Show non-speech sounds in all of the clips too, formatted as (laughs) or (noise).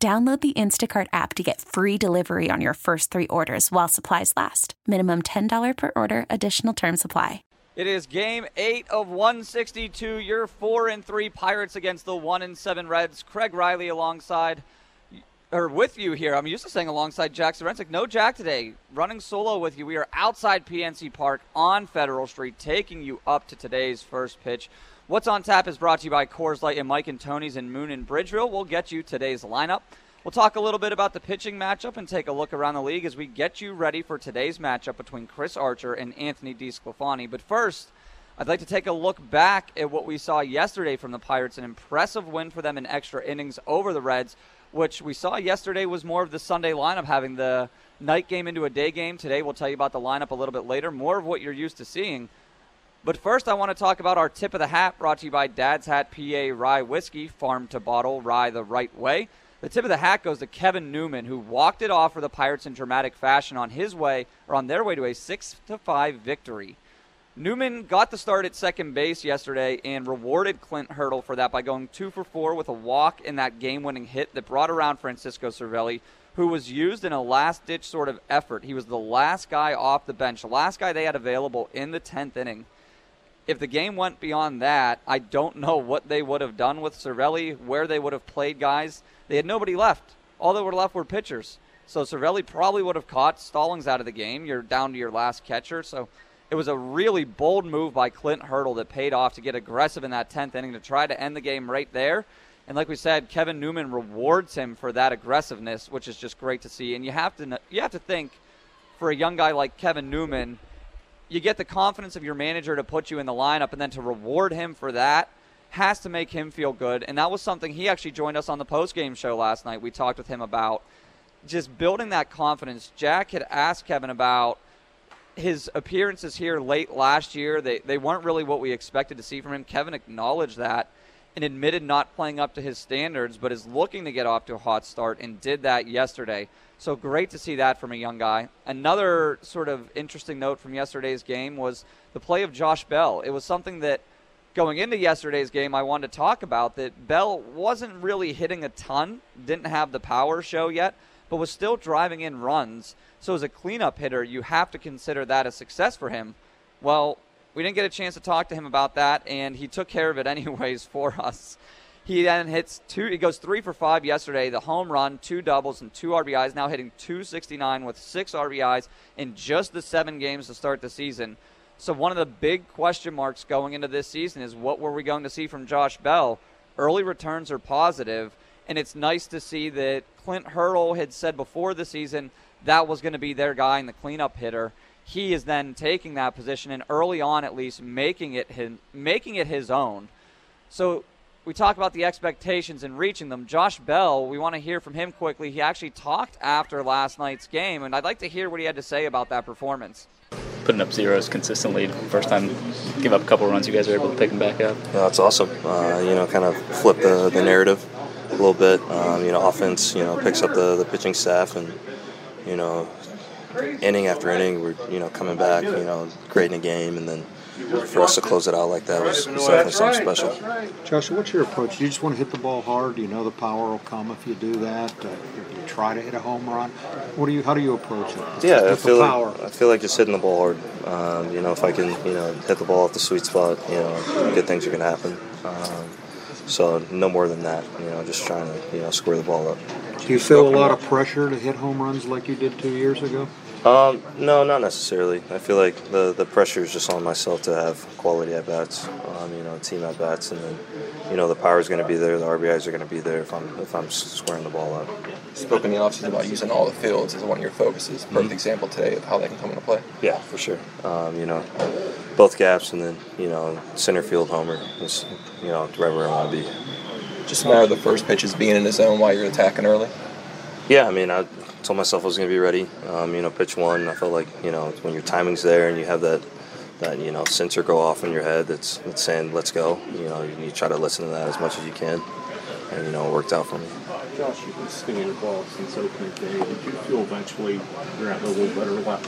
Download the Instacart app to get free delivery on your first three orders while supplies last. Minimum $10 per order, additional term supply. It is game eight of 162. Your four and three Pirates against the one and seven Reds. Kraig Riley alongside, or with you here. I'm used to saying alongside Jack Zduriencik. No Jack today. Running solo with you. We are outside PNC Park on Federal Street, taking you up to today's first pitch. What's on Tap is brought to you by Coors Light and Mike and Tony's in Moon and Bridgeville. We'll get you today's lineup. We'll talk a little bit about the pitching matchup and take a look around the league as we get you ready for today's matchup between Chris Archer and Anthony DeSclafani. But first, I'd like to take a look back at what we saw yesterday from the Pirates, an impressive win for them in extra innings over the Reds, which we saw yesterday was more of the Sunday lineup having the night game into a day game. Today, we'll tell you about the lineup a little bit later, more of what you're used to seeing. But first, I want to talk about our tip of the hat brought to you by Dad's Hat PA Rye Whiskey, farm to bottle, rye the right way. The tip of the hat goes to Kevin Newman, who walked it off for the Pirates in dramatic fashion on his way or on their way to a six to five victory. Newman got the start at second base yesterday and rewarded Clint Hurdle for that by going two for four with a walk in that game-winning hit that brought around Francisco Cervelli, who was used in a last-ditch sort of effort. He was the last guy off the bench, last guy they had available in the tenth inning if the game went beyond that, I don't know what they would have done with Cervelli, where they would have played guys. They had nobody left. All that were left were pitchers. So Cervelli probably would have caught Stallings out of the game. You're down to your last catcher. So it was a really bold move by Clint Hurdle that paid off to get aggressive in that 10th inning to try to end the game right there. And like we said, Kevin Newman rewards him for that aggressiveness, which is just great to see. And you have to you have to think for a young guy like Kevin Newman you get the confidence of your manager to put you in the lineup and then to reward him for that has to make him feel good. And that was something he actually joined us on the post game show last night. We talked with him about just building that confidence. Jack had asked Kevin about his appearances here late last year. They, they weren't really what we expected to see from him. Kevin acknowledged that and admitted not playing up to his standards, but is looking to get off to a hot start and did that yesterday. So great to see that from a young guy. Another sort of interesting note from yesterday's game was the play of Josh Bell. It was something that going into yesterday's game I wanted to talk about that Bell wasn't really hitting a ton, didn't have the power show yet, but was still driving in runs. So as a cleanup hitter, you have to consider that a success for him. Well, we didn't get a chance to talk to him about that, and he took care of it (laughs) anyways for us. He then hits two. He goes three for five yesterday. The home run, two doubles, and two RBIs. Now hitting 269 with six RBIs in just the seven games to start the season. So one of the big question marks going into this season is what were we going to see from Josh Bell? Early returns are positive, and it's nice to see that Clint Hurdle had said before the season that was going to be their guy and the cleanup hitter. He is then taking that position and early on at least making it his, making it his own. So we talk about the expectations and reaching them. Josh Bell, we want to hear from him quickly. He actually talked after last night's game, and I'd like to hear what he had to say about that performance. Putting up zeros consistently, first time give up a couple runs, you guys are able to pick them back up. Yeah, that's awesome. Uh, you know, kind of flip the, the narrative a little bit. Um, you know, offense, you know, picks up the, the pitching staff and, you know, inning after inning, we're, you know, coming back, you know, creating a game and then – for us to close it out like that was, was definitely something special. Joshua, what's your approach? Do you just want to hit the ball hard? Do you know the power will come if you do that? Uh, you try to hit a home run? What do you? How do you approach it? Yeah, I feel like I feel like just hitting the ball hard. Um, you know, if I can, you know, hit the ball at the sweet spot, you know, good things are going to happen. Um, so no more than that. You know, just trying to you know square the ball up. Do you feel a lot of pressure to hit home runs like you did two years ago? Um, no, not necessarily. I feel like the, the pressure is just on myself to have quality at bats, um, you know, team at bats, and then, you know, the power is going to be there, the RBIs are going to be there if I'm if I'm squaring the ball out. Spoke in the offseason about using all the fields as one of your focuses. Perfect mm-hmm. example today of how they can come into play. Yeah, for sure. Um, you know, both gaps, and then you know, center field homer is you know right where I want to be. Just a matter of the first pitches being in the zone while you're attacking early. Yeah, I mean, I told myself I was going to be ready. Um, you know, pitch one. I felt like you know when your timing's there and you have that that you know sensor go off in your head that's, that's saying let's go. You know, you, you try to listen to that as much as you can, and you know it worked out for me. Josh, you've been swinging your ball since opening day. Did you feel eventually you're at a little better left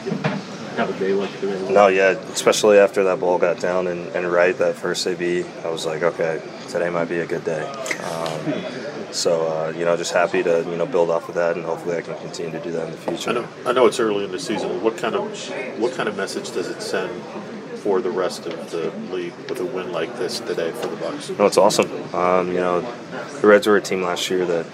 have a day like today? No, yeah, especially after that ball got down and, and right that first AB, I was like, okay, today might be a good day. Um, so uh, you know, just happy to you know build off of that, and hopefully I can continue to do that in the future. I know, I know it's early in the season. What kind of what kind of message does it send for the rest of the league with a win like this today for the Bucs? No, it's awesome. Um, you know, the Reds were a team last year that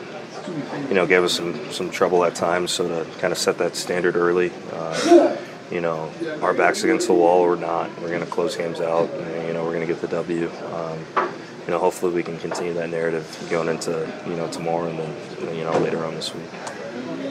you know gave us some some trouble at times. So to kind of set that standard early. Uh, you know, our backs against the wall or not, we're going to close games out. And, you know, we're going to get the W. Um, you know, hopefully we can continue that narrative going into you know tomorrow and then you know later on this week.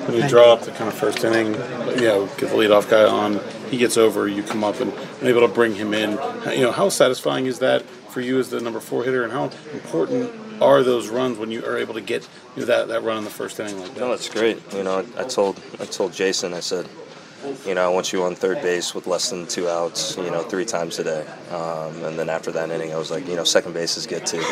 When you draw up the kind of first inning, you know, get the leadoff guy on, he gets over, you come up and able to bring him in. You know, how satisfying is that for you as the number four hitter, and how important are those runs when you are able to get you know, that, that run in the first inning like that? No, that's great. You know, I told I told Jason, I said, you know, I want you on third base with less than two outs, you know, three times a day. Um, and then after that inning, I was like, you know, second base is good too.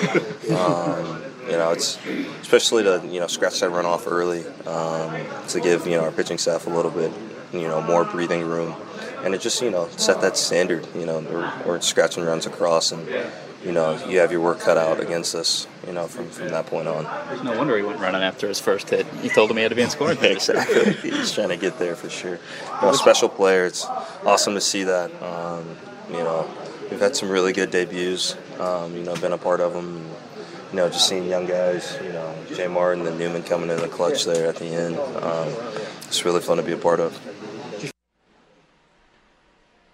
Um, you know, it's especially to, you know, scratch that run off early um, to give, you know, our pitching staff a little bit, you know, more breathing room. And it just, you know, set that standard, you know, we're, we're scratching runs across and, you know, you have your work cut out against us, you know, from, from that point on. No wonder he went running after his first hit. He told him he had to be in scoring position. exactly. (laughs) He's trying to get there for sure. You know, special player. It's awesome to see that. Um, you know, we've had some really good debuts. Um, you know, been a part of them. You know, just seeing young guys. You know, Jay Martin and Newman coming in the clutch there at the end. Um, it's really fun to be a part of.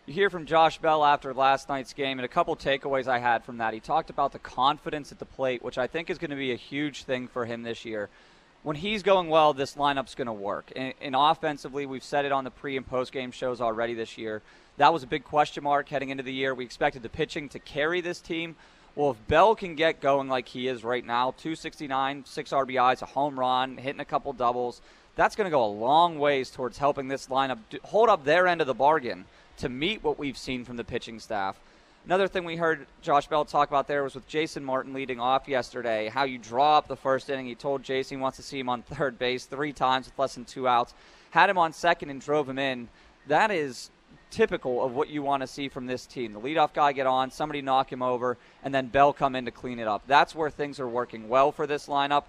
You hear from Josh Bell after last night's game, and a couple takeaways I had from that. He talked about the confidence at the plate, which I think is going to be a huge thing for him this year. When he's going well, this lineup's going to work. And, and, offensively, we've said it on the pre and post game shows already this year. That was a big question mark heading into the year. We expected the pitching to carry this team. Well, if Bell can get going like he is right now 269, six RBIs, a home run, hitting a couple doubles that's going to go a long ways towards helping this lineup hold up their end of the bargain to meet what we've seen from the pitching staff. Another thing we heard Josh Bell talk about there was with Jason Martin leading off yesterday, how you draw up the first inning. He told Jason he wants to see him on (laughs) third base three times with less than two outs. Had him on second and drove him in. That is typical of what you want to see from this team. The leadoff guy get on, somebody knock him over, and then Bell come in to clean it up. That's where things are working well for this lineup.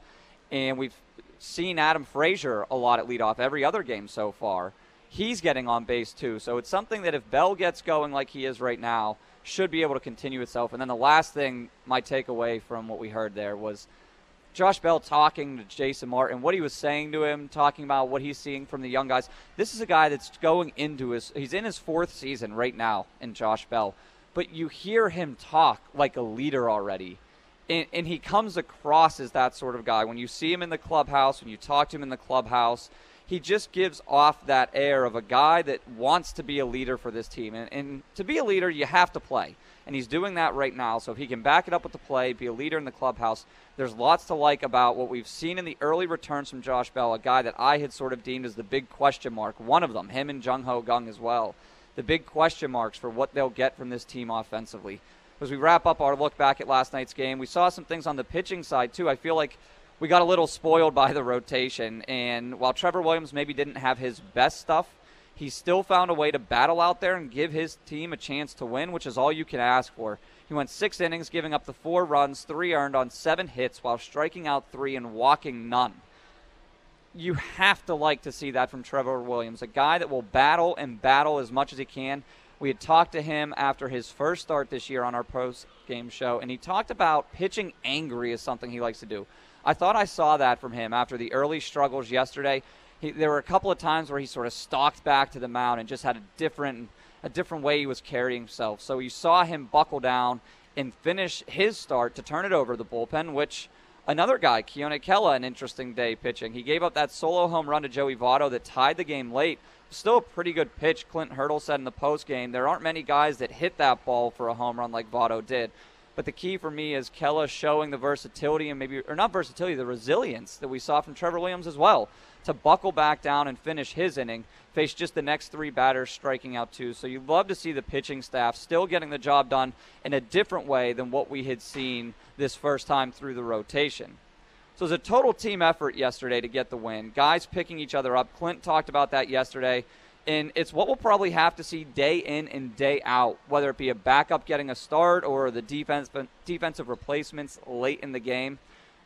And we've seen Adam Frazier a lot at leadoff every other game so far he's getting on base too. So it's something that if Bell gets going like he is right now, should be able to continue itself. And then the last thing, my takeaway from what we heard there was Josh Bell talking to Jason Martin, what he was saying to him, talking about what he's seeing from the young guys. This is a guy that's going into his, he's in his fourth season right now in Josh Bell. But you hear him talk like a leader already. And, and he comes across as that sort of guy. When you see him in the clubhouse, when you talk to him in the clubhouse, he just gives off that air of a guy that wants to be a leader for this team. And, and, to be a leader, you have to play. And he's doing that right now. So if he can back it up with the play, be a leader in the clubhouse, there's lots to like about what we've seen in the early returns from Josh Bell, a guy that I had sort of deemed as the big question mark. One of them, him and Jung Ho Kang as well. The big question marks for what they'll get from this team offensively. As we wrap up our look back at last night's game, we saw some things on the pitching side, too. I feel like we got a little spoiled by the rotation. And while Trevor Williams maybe didn't have his best stuff, he still found a way to battle out there and give his team a chance to win, which is all you can ask for. He went six innings, giving up the four runs, three earned on seven hits, while striking out three and walking none. You have to like to see that from Trevor Williams, a guy that will battle and battle as much as he can. We had talked to him after his first start this year on our post game show, and he talked about pitching angry is something he likes to do. I thought I saw that from him after the early struggles yesterday. He, there were a couple of times where he sort of stalked back to the mound and just had a different a different way he was carrying himself. So you saw him buckle down and finish his start to turn it over to the bullpen, which another guy, Keone Kela, an interesting day pitching. He gave up that solo home run to Joey Votto that tied the game late. Still a pretty good pitch, Clint Hurdle said in the post game. There aren't many guys that hit that ball for a home run like Votto did. But the key for me is Kela showing the versatility and maybe, or not versatility, the resilience that we saw from Trevor Williams as well. to buckle back down and finish his inning. Face just the next three batters striking out two. So you'd love to see the pitching staff still getting the job done in a different way than what we had seen this first time through the rotation. So it was a total team effort yesterday to get the win. Guys picking each other up. Clint talked about that yesterday. And it's what we'll probably have to see day in and day out, whether it be a backup getting a start or the defense, defensive replacements late in the game.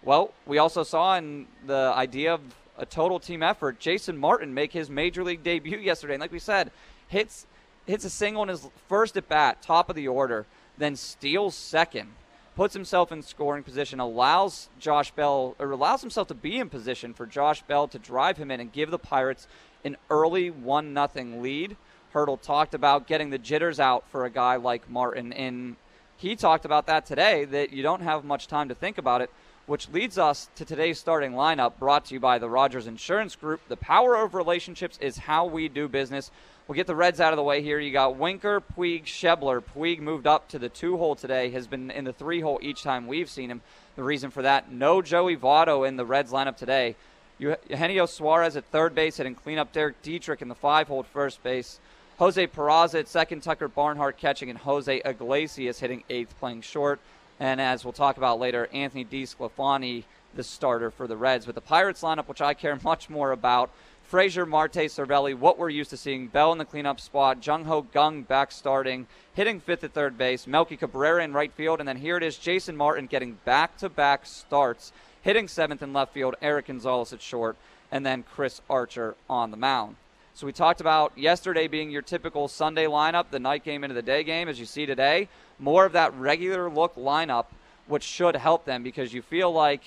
Well, we also saw in the idea of a total team effort, Jason Martin make his major league debut yesterday. And like we said, hits hits a single in his first at bat, top of the order, then steals second puts himself in scoring position, allows Josh Bell, or allows himself to be in position for Josh Bell to drive him in and give the Pirates an early 1 0 lead. Hurdle talked about getting the jitters out for a guy like Martin, and he talked about that today, that you don't have much time to think about it, which leads us to today's starting lineup brought to you by the Rogers Insurance Group. The power of relationships is how we do business. We'll get the Reds out of the way here. You got Winker, Puig, Schebler. Puig moved up to the two hole today, has been in the three hole each time we've seen him. The reason for that, no Joey Votto in the Reds lineup today. Eugenio Suarez at third base hitting cleanup. Derek Dietrich in the five hole first base. Jose Peraza at second, Tucker Barnhart catching, and Jose Iglesias hitting eighth, playing short. And as we'll talk about later, Anthony DeSclafani, the starter for the Reds. But the Pirates lineup, which I care (laughs) much more about, Frazier, Marte, Cervelli, what we're used to seeing. Bell in the cleanup spot. Jung Ho Kang back starting, hitting fifth at third base. Melky Cabrera in right field. And then here it is Jason Martin getting back to back starts, hitting seventh in left field. Erik Gonzalez at short. And then Chris Archer on the mound. So we talked about yesterday being your typical Sunday lineup, the night game into the day game, as you see today. More of that regular look lineup, which should help them because you feel like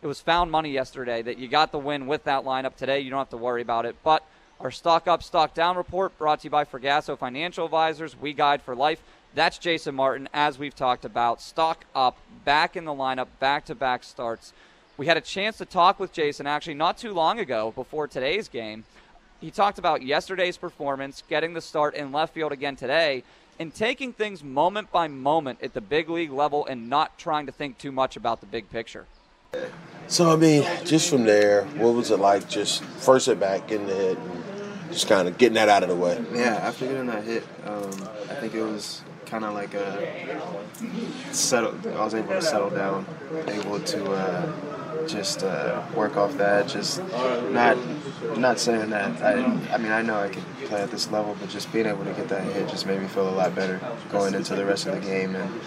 it was found money yesterday that you got the win with that lineup today. You don't have to worry about it. But our stock up, stock down report brought to you by Fragasso Financial Advisors. We guide for life. That's Jason Martin, as we've talked about. Stock up, back in the lineup, back to back starts. We had a chance to talk with Jason actually not too long ago before today's game. He talked about yesterday's performance, getting the start in left field again today, and taking things moment by moment at the big league level and not trying to think too much about the big picture. So I mean, just from there, what was it like? Just first at bat, getting the hit, and just kind of getting that out of the way. Yeah, after getting that hit, um, I think it was kind of like a settle. I was able to settle down, able to uh, just uh, work off that. Just not not saying that I. I mean, I know I could play at this level, but just being able to get that hit just made me feel a lot better going into the rest of the game and.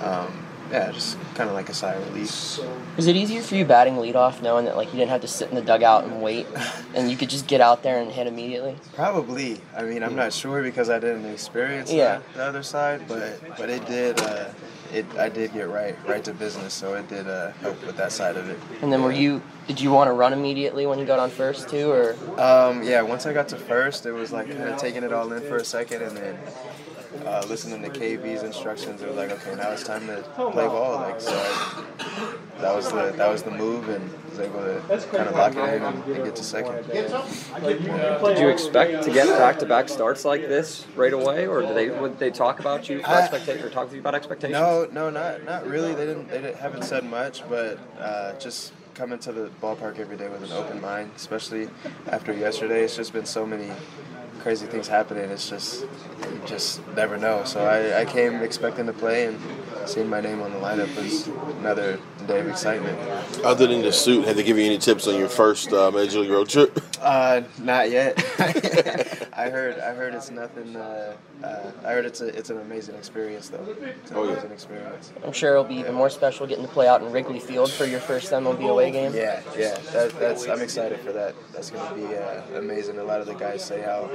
Um, yeah, just kind of like a sigh of relief. Was it easier for you batting leadoff, knowing that like you didn't have to sit in the dugout and wait, (laughs) and you could just get out there and hit immediately? Probably. I mean, I'm not sure because I didn't experience yeah. the, the other side, but but it did. Uh, it I did get right right to business, so it did uh, help with that side of it. And then were you? Did you want to run immediately when you got on first too, or? Um, yeah, once I got to first, it was like kind of taking it all in for a second, and then uh, listening to KB's instructions, it was like, okay, now it's time to play ball. Like so, I, that was the that was the move, and was able to kind of lock it in and, and get to second. Did you expect to get back-to-back starts like this right away, or did they would they talk about you for expectations or talk to you about expectations? No, no, not not really. They didn't. They didn't, haven't said much, but uh, just coming to the ballpark every day with an open mind, especially after yesterday. It's just been so many crazy things happening. It's just you just never know. So I, I came expecting to play, and seeing my name on the lineup was another day of excitement. Other than the suit, had they give you any tips on your first uh, major league road trip? (laughs) Uh, not yet. (laughs) I heard I heard it's nothing. Uh, uh, I heard it's a it's an amazing experience though. It's an oh, amazing yeah. experience. I'm sure it'll be even more special getting to play out in Wrigley Field for your first MLB away game. Yeah, yeah. That, that's I'm excited for that. That's going to be uh, amazing. A lot of the guys say how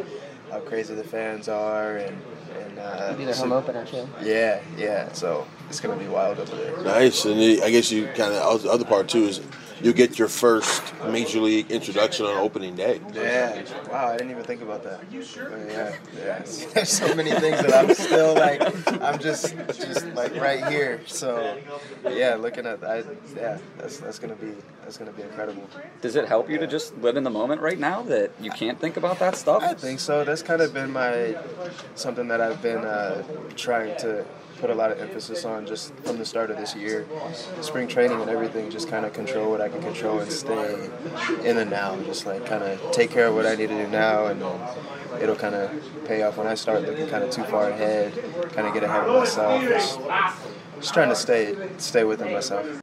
how crazy the fans are and and uh, be their home opener too. Yeah, yeah. So it's gonna be wild over there. Nice, and I guess you kind of other part too is you get your first major league introduction on opening day. Yeah, wow, I didn't even think about that. But yeah, yeah. (laughs) There's so many things that I'm still like, I'm just, just like right here. So, yeah, looking at that, yeah, that's that's gonna be that's gonna be incredible. Does it help you to just live in the moment right now that you can't think about that stuff? I think so. That's kind of been my something that I've been uh, trying to put a lot of emphasis on just from the start of this year. Spring training and everything, just kind of control what I can control and stay in the now. Just like kind of take care of what I need to do now, and then it'll kind of pay off when I start looking kind of too far ahead, kind of get ahead of myself. Just, just trying to stay stay within myself.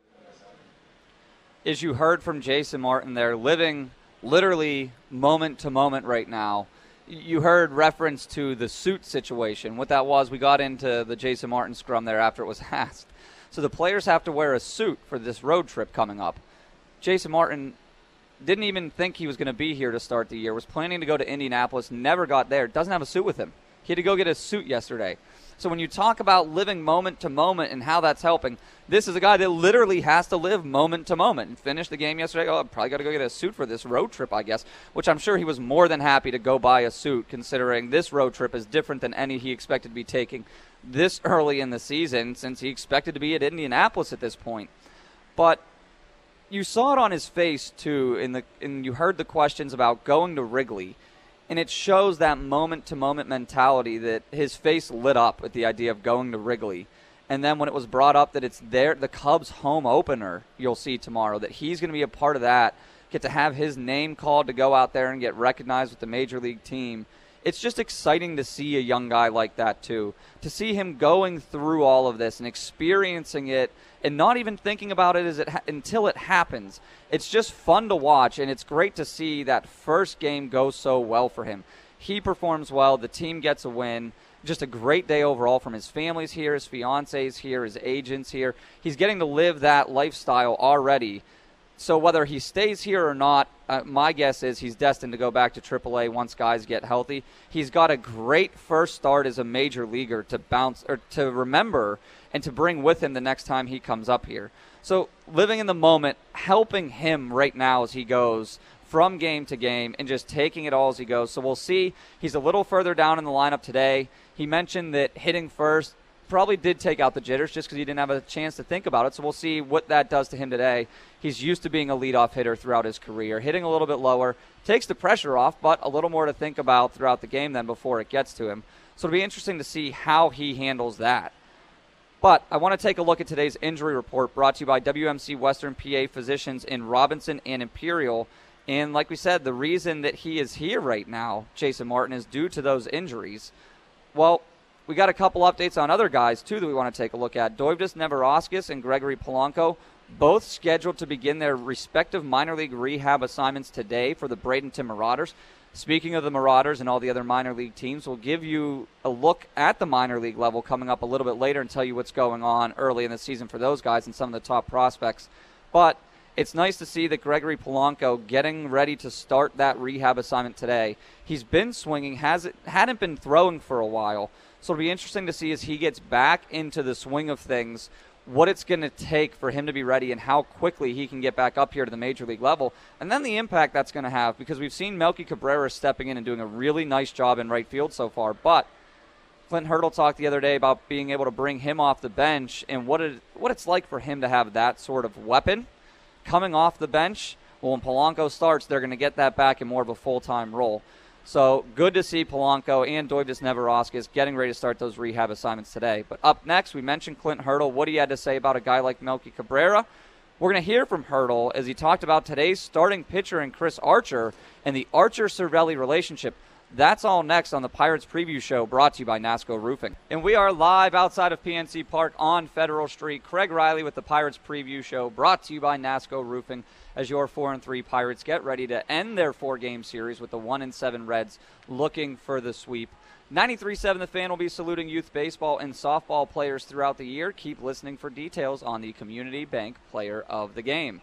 As you heard from Jason Martin, they're living literally moment to moment right now. You heard reference to the suit situation. What that was, we got into the Jason Martin scrum there after it was (laughs) asked. So the players have to wear a suit for this road trip coming up. Jason Martin didn't even think he was going to be here to start the year, was planning to go to Indianapolis, never got there, doesn't have a suit with him. He had to go get a suit yesterday. So when you talk about living moment to moment and how that's helping, this is a guy that literally has to live moment to moment and finish the game yesterday. Oh, I probably got to go get a suit for this road trip, I guess, which I'm sure he was more than happy to go buy a suit considering this road trip is different than any he expected to be taking this early in the season since he expected to be at Indianapolis at this point. But you saw it on his face too in the and you heard the questions about going to Wrigley and it shows that moment to moment mentality that his face lit up with the idea of going to Wrigley. And then when it was brought up that it's there, the Cubs home opener, you'll see tomorrow, that he's going to be a part of that, get to have his name called to go out there and get recognized with the major league team. It's just exciting to see a young guy like that, too. To see him going through all of this and experiencing it and not even thinking about it it ha- until it happens. It's just fun to watch, and it's great to see that first game go so well for him. He performs well, the team gets a win. Just a great day overall from his family's here, his fiance's here, his agents here. He's getting to live that lifestyle already. So whether he stays here or not, uh, my guess is he's destined to go back to AAA once guys get healthy. He's got a great first start as a major leaguer to bounce or to remember and to bring with him the next time he comes up here. So living in the moment, helping him right now as he goes from game to game and just taking it all as he goes. So we'll see. He's a little further down in the lineup today. He mentioned that hitting first probably did take out the jitters just because he didn't have a chance to think about it. So we'll see what that does to him today. He's used to being a leadoff hitter throughout his career, hitting a little bit lower, takes the pressure off, but a little more to think about throughout the game than before it gets to him. So it'll be interesting to see how he handles that. But I want to take a look at today's injury report brought to you by WMC Western PA Physicians in Robinson and Imperial. And like we said, the reason that he is here right now, Jason Martin, is due to those injuries. Well, we got a couple updates on other guys, too, that we want to take a look at. Dovydis Neverauskas and Gregory Polanco, both scheduled to begin their respective minor league rehab assignments today for the Bradenton Marauders. Speaking of the Marauders and all the other minor league teams, we'll give you a look at the minor league level coming up a little bit later and tell you what's going on early in the season for those guys and some of the top prospects. But it's nice to see that Gregory Polanco getting ready to start that rehab assignment today. He's been swinging, has hadn't been throwing for a while, so it'll be interesting to see as he gets back into the swing of things what it's going to take for him to be ready and how quickly he can get back up here to the major league level, and then the impact that's going to have because we've seen Melky Cabrera stepping in and doing a really nice job in right field so far. But Clint Hurdle talked the other day about being able to bring him off the bench and what it what it's like for him to have that sort of weapon coming off the bench. Well, when Polanco starts, they're going to get that back in more of a full time role. So good to see Polanco and Dovydis Neverauskas getting ready to start those rehab assignments today. But up next, we mentioned Clint Hurdle, what he had to say about a guy like Melky Cabrera. We're going to hear from Hurdle as he talked about today's starting pitcher and Chris Archer and the Archer Cervelli relationship. That's all next on the Pirates Preview Show brought to you by NASCO Roofing. And we are live outside of PNC Park on Federal Street. Kraig Riley with the Pirates Preview Show brought to you by NASCO Roofing as your 4 and 3 Pirates get ready to end their four game series with the 1 and 7 Reds looking for the sweep. 93.7 The Fan will be saluting youth baseball and softball players throughout the year. Keep listening for details on the Community Bank Player of the Game.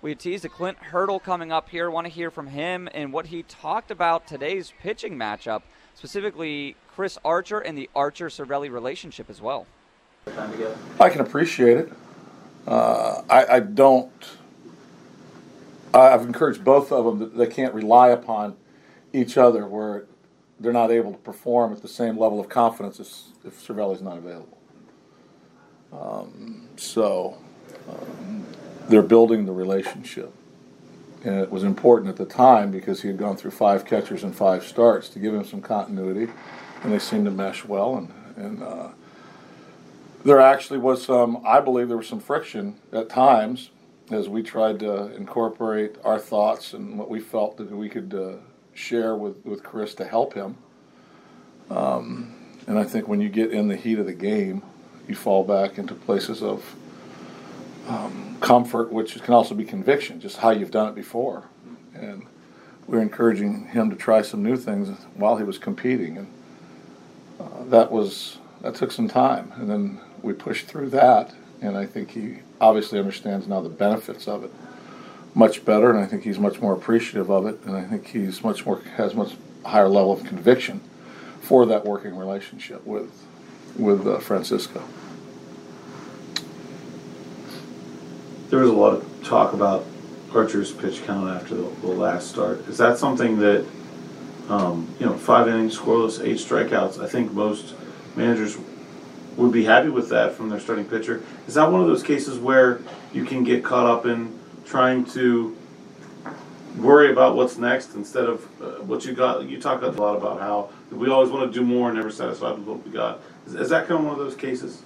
We teased a Clint Hurdle coming up here. Want to hear from him and what he talked about today's pitching matchup, specifically Chris Archer and the Archer Cervelli relationship as well. I can appreciate it. Uh, I, I, don't. I've encouraged both of them that they can't rely upon each other where they're not able to perform at the same level of confidence if, if Cervelli's not available. Um, so. Um, they're building the relationship. And it was important at the time because he had gone through five catchers and five starts to give him some continuity, and they seemed to mesh well. And, and uh, There actually was some, I believe there was some friction at times as we tried to incorporate our thoughts and what we felt that we could uh, share with, with Chris to help him. Um, and I think when you get in the heat of the game, you fall back into places of um, comfort, which can also be conviction, just how you've done it before. And we are encouraging him to try some new things while he was competing, and uh, that was that took some time. And then we pushed through that, and I think he obviously understands now the benefits of it much better, and I think he's much more appreciative of it, and I think he's much more has much higher level of conviction for that working relationship with with uh, Francisco. There was a lot of talk about Archer's pitch count after the, the last start. Is that something that, um, you know, five innings, scoreless, eight strikeouts? I think most managers would be happy with that from their starting pitcher. Is that one of those cases where you can get caught up in trying to worry about what's next instead of uh, what you got? You talk a lot about how we always want to do more and never satisfied with what we got. Is, is that kind of one of those cases?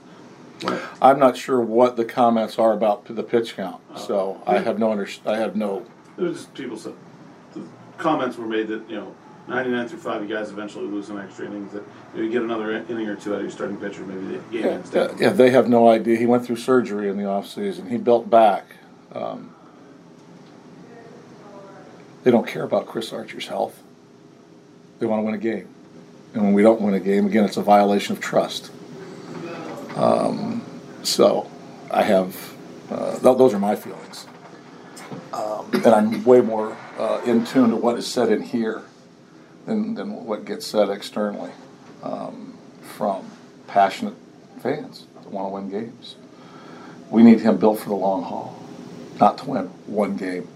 I'm not sure what the comments are about the pitch count, so I have no under, I have no. It was just people said the comments were made that you know 99 through five, you guys eventually lose some extra innings. That you, get another inning or two out of your starting pitcher, maybe the game Yeah, ends. yeah, yeah, they have no idea. He went through surgery in the off season. He built back. Um, they don't care about Chris Archer's health. They want to win a game, and when we don't win a game, again, it's a violation of trust. Um, so, I have uh, th- those are my feelings, um, and I'm way more uh, in tune to what is said in here than, than what gets said externally um, from passionate fans that want to win games. We need him built for the long haul, not to win one game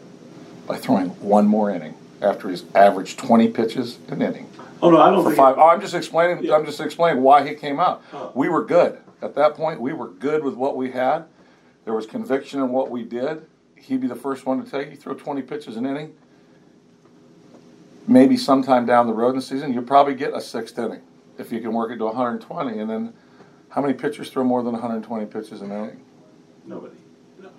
by throwing one more inning after he's averaged 20 pitches an inning. Oh no, I don't for think. five. Oh, I'm just explaining. I'm just explaining why he came out. Oh. We were good at that point. We were good with what we had. There was conviction in what we did. He'd be the first one to tell you throw 20 pitches an inning. Maybe sometime down the road in the season, you'll probably get a sixth inning if you can work it to 120. And then, how many pitchers throw more than 120 pitches an inning? Nobody.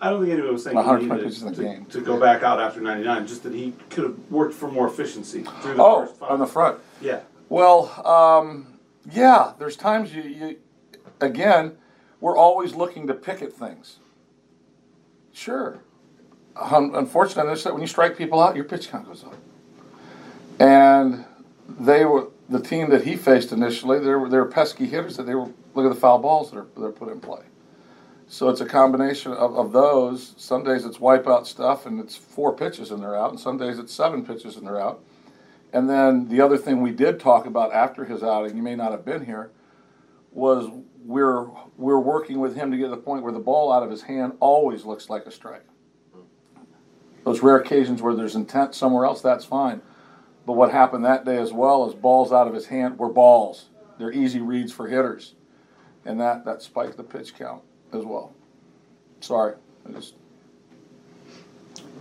I don't think anyone was saying 120 pitches in the to, game. to go back out after 99. Just that he could have worked for more efficiency through the Oh, first five. on the front. Yeah. Well, um, yeah, there's times you, you, again, we're always looking to pick at things. Sure. Un- Unfortunately, when you strike people out, your pitch count goes up. And they were the team that he faced initially. They were they were pesky hitters. That they were look at the foul balls that are that are put in play. So it's a combination of, of those. Some days it's wipeout stuff, and it's four pitches and they're out. And some days it's seven pitches and they're out. And then the other thing we did talk about after his outing, you may not have been here, was we're we're working with him to get to the point where the ball out of his hand always looks like a strike. Those rare occasions where there's intent somewhere else, that's fine. But what happened that day as well is balls out of his hand were balls. They're easy reads for hitters. And that, that spiked the pitch count as well. Sorry. I just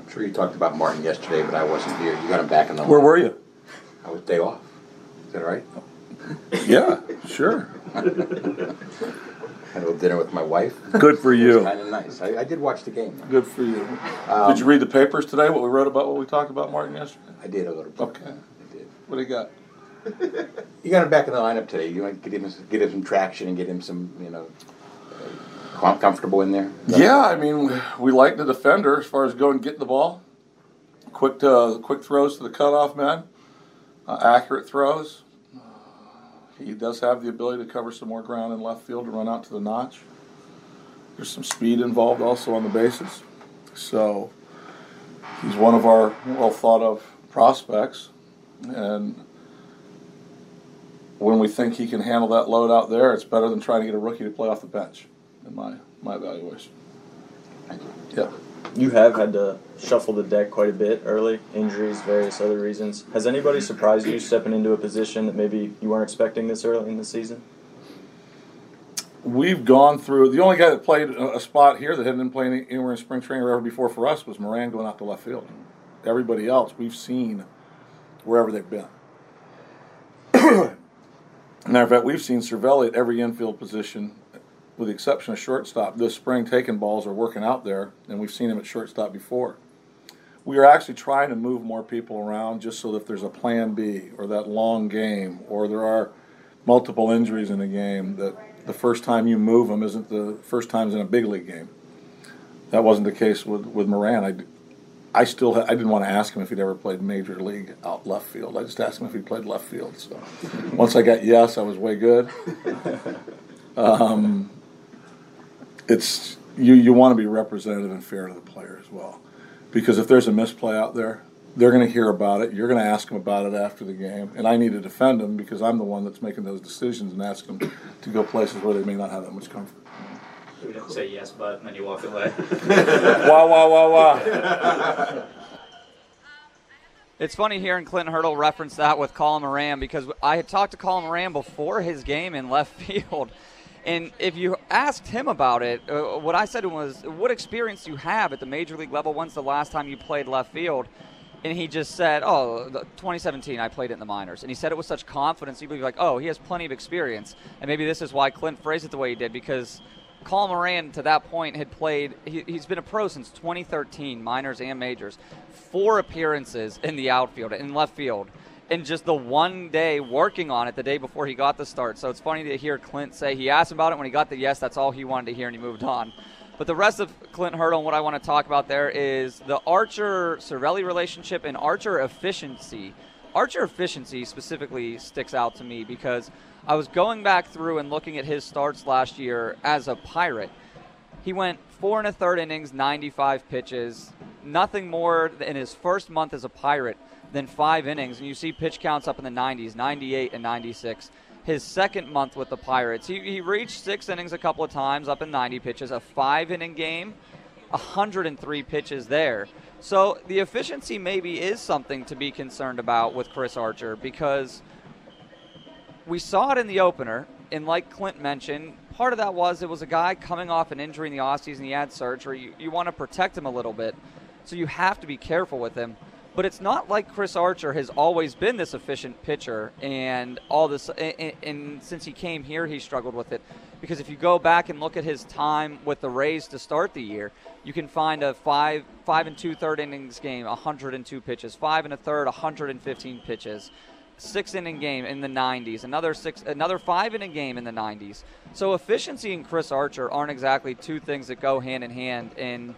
I'm sure you talked about Martin yesterday, but I wasn't here. You got him back in the. Where were you? I was day off. Is that right? Yeah, sure. Had a little dinner with my wife. (laughs) Good for you. Kind of nice. I, I did watch the game. Good for you. Um, did you read the papers today? What we wrote about what we talked about Martin yesterday? I did a little bit. Okay. I did. What do you got? You got him back in the lineup today. You want to get him get him some traction and get him some you know com- comfortable in there. Yeah, I mean, we like the defender as far as going and getting the ball. Quick to, quick throws to the cutoff man, uh, accurate throws. He does have the ability to cover some more ground in left field to run out to the notch. There's some speed involved also on the bases. So he's one of our well thought of prospects. And when we think he can handle that load out there, it's better than trying to get a rookie to play off the bench, in my, my evaluation. Thank you. Yeah. You have had to shuffle the deck quite a bit early, injuries, various other reasons. Has anybody surprised you stepping into a position that maybe you weren't expecting this early in the season? We've gone through the only guy that played a spot here that hadn't been playing anywhere in spring training or ever before for us was Moran going out to left field. Everybody else we've seen wherever they've been. (clears throat) Matter of fact, we've seen Cervelli at every infield position with the exception of shortstop, this spring taking balls are working out there, and we've seen them at shortstop before. We are actually trying to move more people around just so that if there's a plan B or that long game or there are multiple injuries in a game, that the first time you move them isn't the first times in a big league game. That wasn't the case with, with Moran. I, I still I didn't want to ask him if he'd ever played major league out left field. I just asked him if he played left field. So once I got yes, I was way good. (laughs) Um, it's you you want to be representative and fair to the player as well, because if there's a misplay out there, they're going to hear about it. You're going to ask them about it after the game, and I need to defend them because I'm the one that's making those decisions and ask them to go places where they may not have that much comfort. We don't say yes, but and then you walk away. (laughs) Wah wah wah wah. It's funny hearing Clinton Hurdle reference that with Colin Moran because I had talked to Colin Moran before his game in left (laughs) field. And if you asked him about it, uh, what I said to him was, What experience do you have at the major league level? When's the last time you played left field? And he just said, Oh, 2017, I played it in the minors. And he said it with such confidence, you'd be like, Oh, he has plenty of experience. And maybe this is why Clint phrased it the way he did because Colin Moran, to that point, had played, he, he's been a pro since 2013, minors and majors. Four appearances in the outfield, in left field, in just the one day working on it the day before he got the start. So it's funny to hear Clint say he asked about it when he got the yes, that's all he wanted to hear, and he moved on. But the rest of Clint Hurdle and what I want to talk about there is the Archer Cervelli relationship and Archer efficiency. Archer efficiency specifically sticks out to me because I was going back through and looking at his starts last year as a Pirate. He went four and a third innings, 95 pitches, nothing more in his first month as a Pirate than five innings. And you see pitch counts up in the 90s, 98 and 96. His second month with the Pirates, he, he reached six innings a couple of times, up in 90 pitches, a five inning game, 103 pitches there. So the efficiency maybe is something to be concerned about with Chris Archer because we saw it in the opener, and like Clint mentioned, part of that was it was a guy coming off an injury in the offseason. He had surgery. You, you want to protect him a little bit, so you have to be careful with him. But it's not like Chris Archer has always been this efficient pitcher, and all this. And, and since he came here, he struggled with it. Because if you go back and look at his time with the Rays to start the year, you can find a five five and two third innings game, 102 pitches, five and a third, 115 pitches six inning game in the 90s, another six, another five inning game in the 90s. So efficiency and Chris Archer aren't exactly two things that go hand in hand, and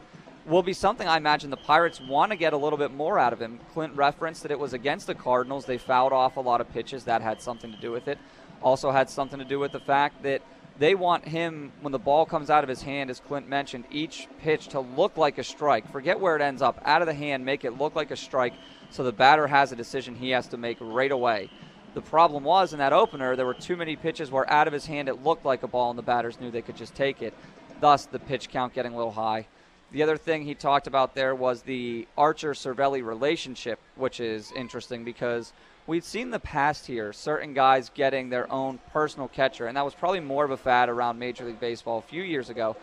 will be something I imagine the Pirates want to get a little bit more out of him. Clint referenced that it was against the Cardinals; they fouled off a lot of pitches. That had something to do with it. Also had something to do with the fact that they want him when the ball comes out of his hand, as Clint mentioned, each pitch to look like a strike. Forget where it ends up, out of the hand, make it look like a strike so the batter has a decision he has to make right away. The problem was in that opener, there were too many pitches where out of his hand it looked like a ball and the batters knew they could just take it, thus the pitch count getting a little high. The other thing he talked about there was the Archer Cervelli relationship, which is interesting because we've seen the past here certain guys getting their own personal catcher, and that was probably more of a fad around Major League Baseball a few years ago.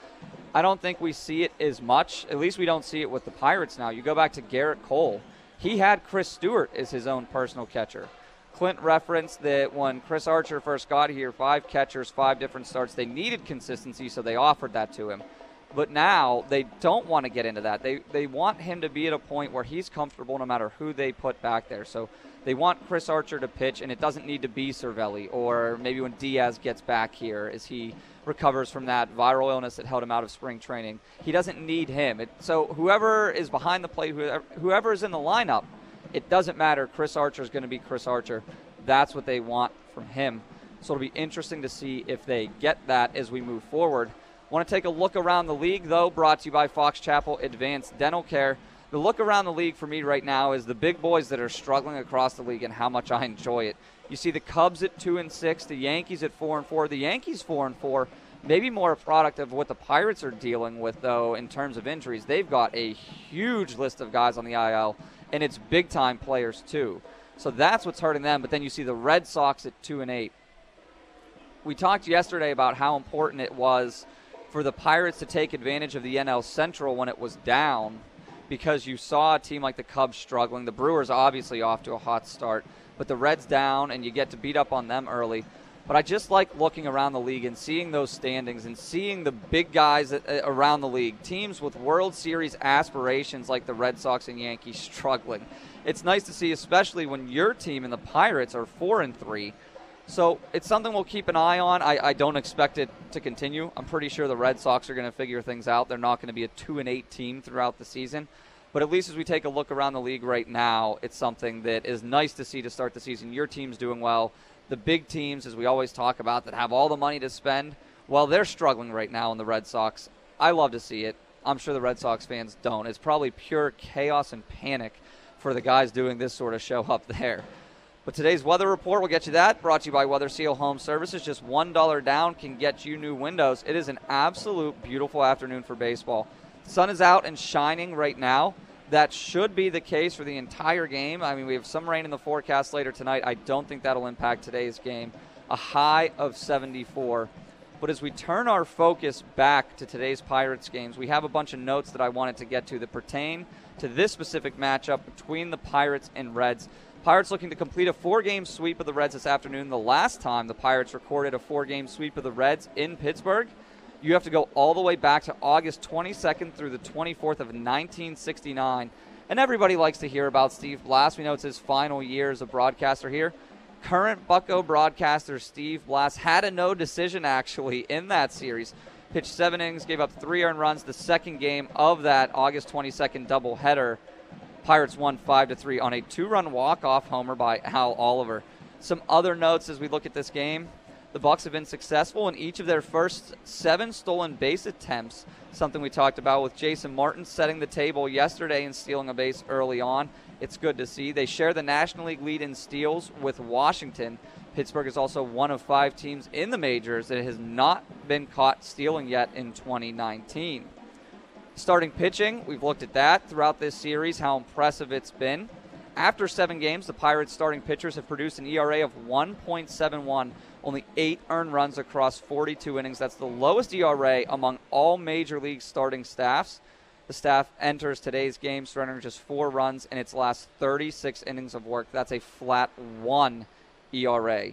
I don't think we see it as much. At least we don't see it with the Pirates now. You go back to Gerrit Cole he had Chris Stewart as his own personal catcher. Clint referenced that when Chris Archer first got here, five catchers, five different starts, they needed consistency, so they offered that to him. But now they don't want to get into that. They they want him to be at a point where he's comfortable no matter who they put back there. So they want Chris Archer to pitch, and it doesn't need to be Cervelli or maybe when Diaz gets back here, as he recovers from that viral illness that held him out of spring training. He doesn't need him. It, so whoever is behind the plate, whoever, whoever is in the lineup, it doesn't matter. Chris Archer is going to be Chris Archer. That's what they want from him. So it'll be interesting to see if they get that as we move forward. Want to take a look around the league, though, brought to you by Fox Chapel Advanced Dental Care. The look around the league for me right now is the big boys that are struggling across the league and how much I enjoy it. You see the Cubs at two and six, the Yankees at four and four. The Yankees four and four, maybe more a product of what the Pirates are dealing with though in terms of injuries. They've got a huge list of guys on the IL, and it's big time players too. So that's what's hurting them. But then you see the Red Sox at two and eight. We talked yesterday about how important it was for the Pirates to take advantage of the NL Central when it was down because you saw a team like the Cubs struggling. The Brewers obviously off to a hot start, but the Reds down and you get to beat up on them early. But I just like looking around the league and seeing those standings and seeing the big guys around the league, teams with World Series aspirations like the Red Sox and Yankees struggling. It's nice to see, especially when your team and the Pirates are four and three. So it's something we'll keep an eye on. I, I don't expect it to continue. I'm pretty sure the Red Sox are going to figure things out. They're not going to be a two and eight team throughout the season. But at least as we take a look around the league right now, it's something that is nice to see to start the season. Your team's doing well. The big teams, as we always talk about, that have all the money to spend, well, they're struggling right now in the Red Sox. I love to see it. I'm sure the Red Sox fans don't. It's probably pure chaos and panic for the guys doing this sort of show (laughs) up there. But today's weather report will get you that. Brought to you by Weather Seal Home Services. Just $1 down can get you new windows. It is an absolute beautiful afternoon for baseball. Sun is out and shining right now. That should be the case for the entire game. I mean, we have some rain in the forecast later tonight. I don't think that'll impact today's game. A high of 74. But as we turn our focus back to today's Pirates games, we have a bunch of notes that I wanted to get to that pertain to this specific matchup between the Pirates and Reds. Pirates looking to complete a four game sweep of the Reds this afternoon. The last time the Pirates recorded a four game sweep of the Reds in Pittsburgh you have to go all the way back to August 22nd through the 24th of 1969. And everybody likes to hear about Steve Blass. We know it's his final year as a broadcaster here. Current Bucco broadcaster Steve Blass had a no decision actually in that series. Pitched seven innings, gave up three earned runs. The second game of that August 22nd doubleheader, Pirates won five to three on a two-run walk-off homer by Al Oliver. Some other notes as we look at this game. The Bucs have been successful in each of their first seven stolen base attempts. Something we talked about with Jason Martin setting the table yesterday and stealing a base early on. It's good to see. They share the National League lead in steals with Washington. Pittsburgh is also one of five teams in the majors that has not been caught stealing yet in 2019. Starting pitching, we've looked at that throughout this series, how impressive it's been. After seven games, the Pirates starting pitchers have produced an ERA of 1.71 only eight earned runs across 42 innings. That's the lowest ERA among all major league starting staffs. The staff enters today's game surrendering just four runs in its last 36 innings of work. That's a flat one ERA.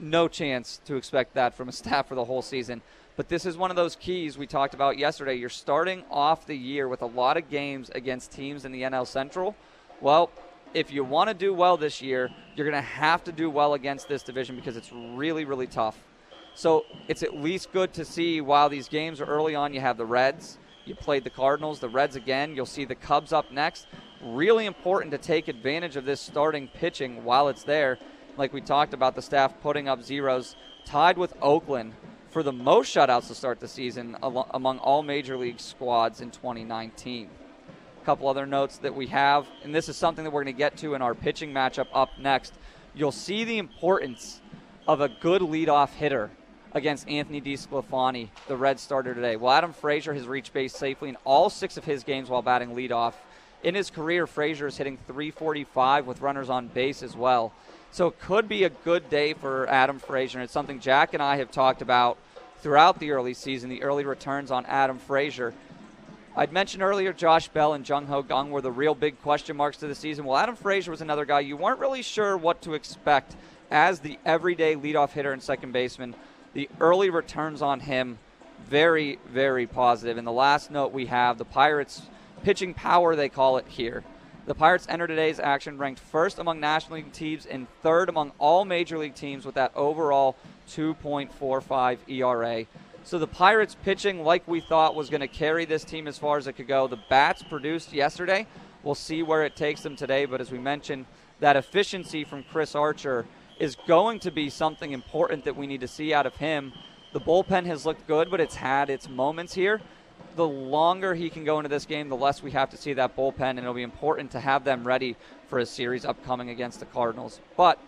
No chance to expect that from a (laughs) staff for the whole season. But this is one of those keys we talked about yesterday. You're starting off the year with a lot of games against teams in the NL Central. Well, if you want to do well this year, you're going to have to do well against this division because it's really, really tough. So it's at least good to see while these games are early on, you have the Reds, you played the Cardinals, the Reds again, you'll see the Cubs up next. Really important to take advantage of this starting pitching while it's there. Like we talked about, the staff putting up zeros, tied with Oakland for the most shutouts to start the season among all major league squads in 2019 A couple other notes that we have, and this is something that we're going to get to in our pitching matchup up next. You'll see the importance of a good leadoff hitter against Anthony DeSclafani, the Red starter today. Well, Adam Frazier has reached base safely in all six of his games while batting leadoff. In his career, Frazier is hitting 345 with runners on base as well. So it could be a good day for Adam Frazier. It's something Jack and I have talked about throughout the early season, the early returns on Adam Frazier. I'd mentioned earlier Josh Bell and Jung Ho Kang were the real big question marks to the season. Well, Adam Frazier was another guy you weren't really sure what to expect as the everyday leadoff hitter and second baseman. The early returns on him very, very positive. And the last note we have the Pirates pitching power, they call it here. The Pirates enter today's action ranked first among National League teams and third among all Major League teams with that overall 2.45 ERA. So the Pirates pitching, like we thought, was going to carry this team as far as it could go. The bats produced yesterday. We'll see where it takes them today. But as we mentioned, that efficiency from Chris Archer is going to be something important that we need to see out of him. The bullpen has looked good, but it's had its moments here. The longer he can go into this game, the less we have to see that bullpen, and it'll be important to have them ready for a series upcoming against the Cardinals. But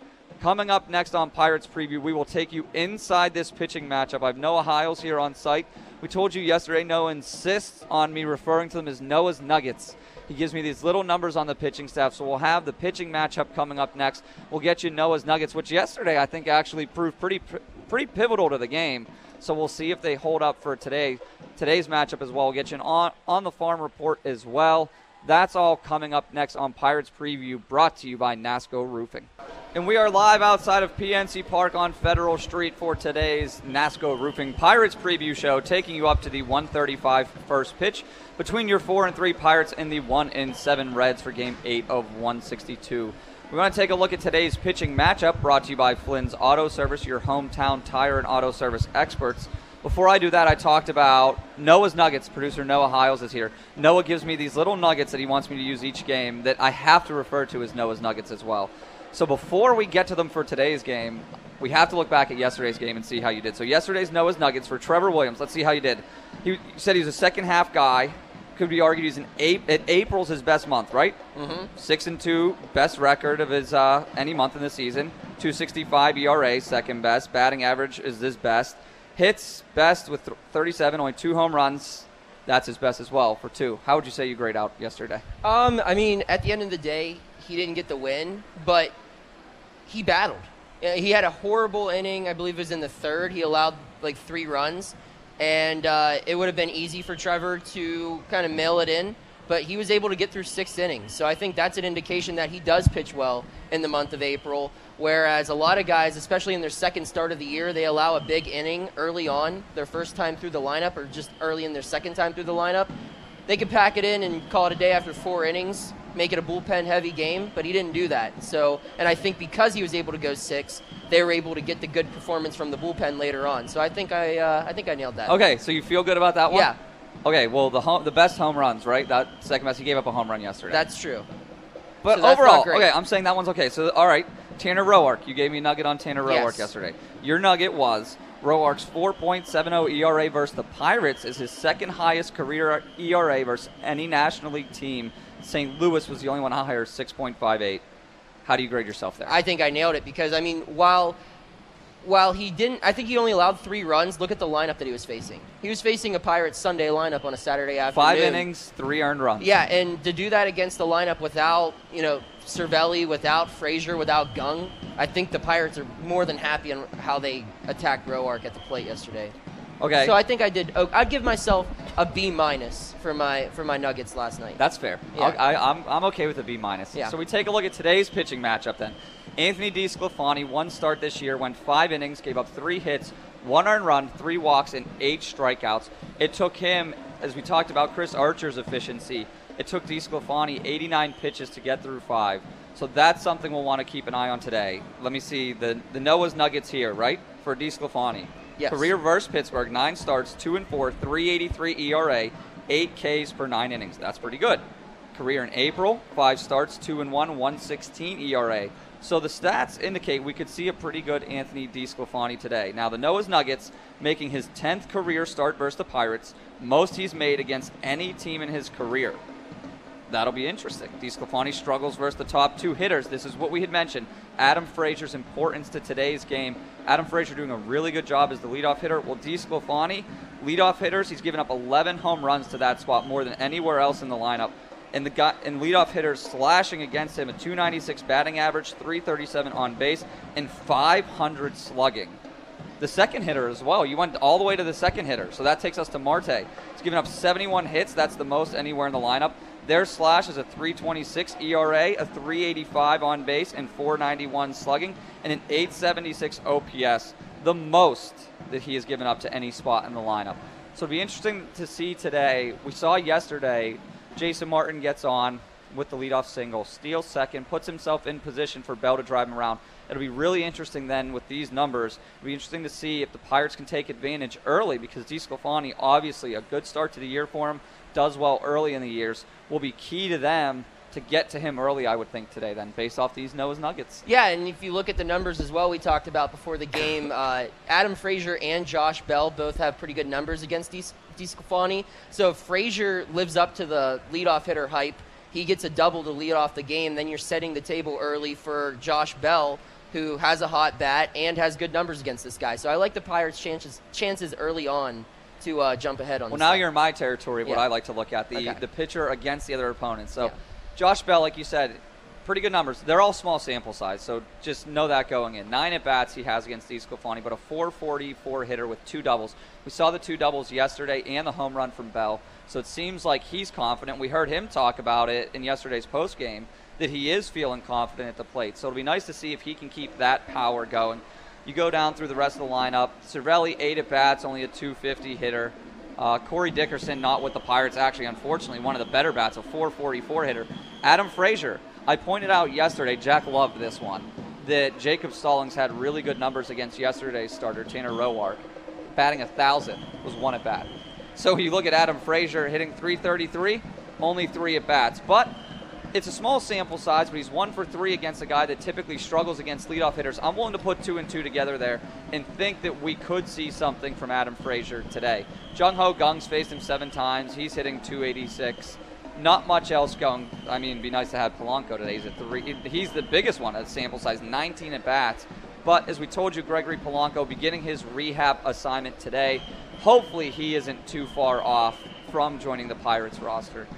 Coming up next on Pirates Preview, we will take you inside this pitching matchup. I have Noah Hiles here on site. We told you yesterday, Noah insists on me referring to them as Noah's Nuggets. He gives me these little numbers on the pitching staff, so we'll have the pitching matchup coming up next. We'll get you Noah's Nuggets, which yesterday I think actually proved pretty pretty pivotal to the game. So we'll see if they hold up for today today's matchup as well. We'll get you on on the farm report as well. That's all coming up next on Pirates Preview, brought to you by Nasco Roofing. And we are live outside of PNC Park on Federal Street for today's NASCO Roofing Pirates preview show, taking you up to the 135 first pitch between your 4 and 3 Pirates and the 1 and 7 Reds for game 8 of 162. We're going to take a look at today's pitching matchup brought to you by Flynn's Auto Service, your hometown tire and auto service experts. Before I do that, I talked about Noah's Nuggets. Producer Noah Hiles is here. Noah gives me these little nuggets that he wants me to use each game that I have to refer to as Noah's Nuggets as well. So before we get to them for today's game, we have to look back at yesterday's game and see how you did. So yesterday's Noah's Nuggets for Trevor Williams. Let's see how you did. He said he was a second half guy. Could be argued he's an. At April's his best month, right? Mhm. Six and two, best record of his uh, any month in the season. 265 ERA, second best. Batting average is his best. Hits best with 37, only two home runs. That's his best as well for two. How would you say you grade out yesterday? Um, I mean, at the end of the day, he didn't get the win, but he battled. Uh, He had a horrible inning. I believe it was in the third. He allowed like three runs, and uh, it would have been easy for Trevor to kind of mail it in. But he was able to get through six innings, so I think that's an indication that he does pitch well in the month of April. Whereas a lot of guys, especially in their second start of the year, they allow a big inning early on, their first time through the lineup, or just early in their second time through the lineup. They could pack it in and call it a day after four innings, make it a bullpen heavy game, but he didn't do that. So, and I think because he was able to go six, they were able to get the good performance from the bullpen later on. So I think I, uh, I think I nailed that. Okay, so you feel good about that one? Yeah. Okay, well the home, the best home runs, right? That second best. He gave up a home run yesterday. That's true. But So overall, okay, I'm saying that one's okay. So all right, Tanner Roark, you gave me a nugget on Tanner Roark Yes. yesterday. Your nugget was Roark's 4.70 ERA versus the Pirates is his second highest career ERA versus any National League team. St. Louis was the only one higher, 6.58. How do you grade yourself there? I think I nailed it because I mean, while while he didn't, I think he only allowed three runs. Look at the lineup that he was facing. He was facing a Pirates Sunday lineup on a Saturday afternoon. Five innings, three earned runs. Yeah, and to do that against the lineup without, you know, Cervelli, without Frazier, without Gung, I think the Pirates are more than happy on how they attacked Roark at the plate yesterday. Okay. So I think I did. Oh, I'd give myself a B minus for my for my Nuggets last night. That's fair. Yeah. I'll- I, I'm, I'm okay with a B minus. Yeah. So we take a look at today's pitching matchup then. Anthony DeSclafani, one start this year, went five innings, gave up three hits, one earned run, three walks, and eight strikeouts. It took him, as we talked about Chris Archer's efficiency, it took DeSclafani 89 pitches to get through five. So that's something we'll want to keep an eye on today. Let me see the the Noah's Nuggets here, right? For DeSclafani. Yes. Career versus Pittsburgh, nine starts, two and four, 383 ERA, eight Ks per nine innings. That's pretty good. Career in April, five starts, two and one, 116 ERA. So the stats indicate we could see a pretty good Anthony DeSclafani today. Now the Noah's Nuggets making his 10th career start versus the Pirates, most he's made against any team in his career. That'll be interesting. DeSclafani struggles versus the top two hitters. This is what we had mentioned. Adam Frazier's importance to today's game. Adam Frazier doing a really good job as the leadoff hitter. Well, DeSclafani, leadoff hitters, he's given up 11 home runs to that spot, more than anywhere else in the lineup. And the guy and leadoff hitters slashing against him a 296 batting average, 337 on base, and 500 slugging. The second hitter as well. You went all the way to the second hitter. So that takes us to Marte. He's given up 71 hits. That's the most anywhere in the lineup. Their slash is a 326 ERA, a 385 on base, and 491 slugging, and an 876 OPS. The most that he has given up to any spot in the lineup. So it'll be interesting to see today. We saw yesterday Jason Martin gets on with the leadoff single, steals second, puts himself in position for Bell to drive him around. It'll be really interesting then with these numbers. It'll be interesting to see if the Pirates can take advantage early because DeSclafani, obviously a good start to the year for him, does well early in the years, will be key to them to get to him early, I would think, today then, based off these Noah's Nuggets. Yeah, and if you look at the numbers as well, we talked about before the game, (laughs) uh, Adam Frazier and Josh Bell both have pretty good numbers against DeSclafani. So if Frazier lives up to the leadoff hitter hype, he gets a double to lead off the game, then you're setting the table early for Josh Bell, who has a hot bat and has good numbers against this guy. So I like the Pirates' chances chances early on to uh, jump ahead on Well, now guy. you're in my territory of what Yeah. I like to look at the Okay. the pitcher against the other opponent. So, Yeah. Josh Bell, like you said, pretty good numbers. They're all small sample size, so just know that going in. Nine at bats he has against DeSclafani, but a 444 hitter with two doubles. We saw the two doubles yesterday and the home run from Bell, so it seems like he's confident. We heard him talk about it in yesterday's post game that he is feeling confident at the plate. So it'll be nice to see if he can keep that power going. You go down through the rest of the lineup. Cervelli, eight at bats, only a 250 hitter. Uh, Corey Dickerson, not with the Pirates, actually, unfortunately, one of the better bats, a 444 hitter. Adam Frazier, I pointed out yesterday, Jack loved this one, that Jacob Stallings had really good numbers against yesterday's starter, Tanner Roark. Batting a 1,000 was one at bat. So you look at Adam Frazier hitting 333, only three at bats. But it's a small sample size, but he's one for three against a guy that typically struggles against leadoff hitters. I'm willing to put two and two together there and think that we could see something from Adam Frazier today. Jung Ho Kang's faced him seven times. He's hitting 286. Not much else going. I mean, it'd be nice to have Polanco today. He's, three, he's the biggest one at sample size, 19 at bats. But as we told you, Gregory Polanco beginning his rehab assignment today. Hopefully, he isn't too far off from joining the Pirates roster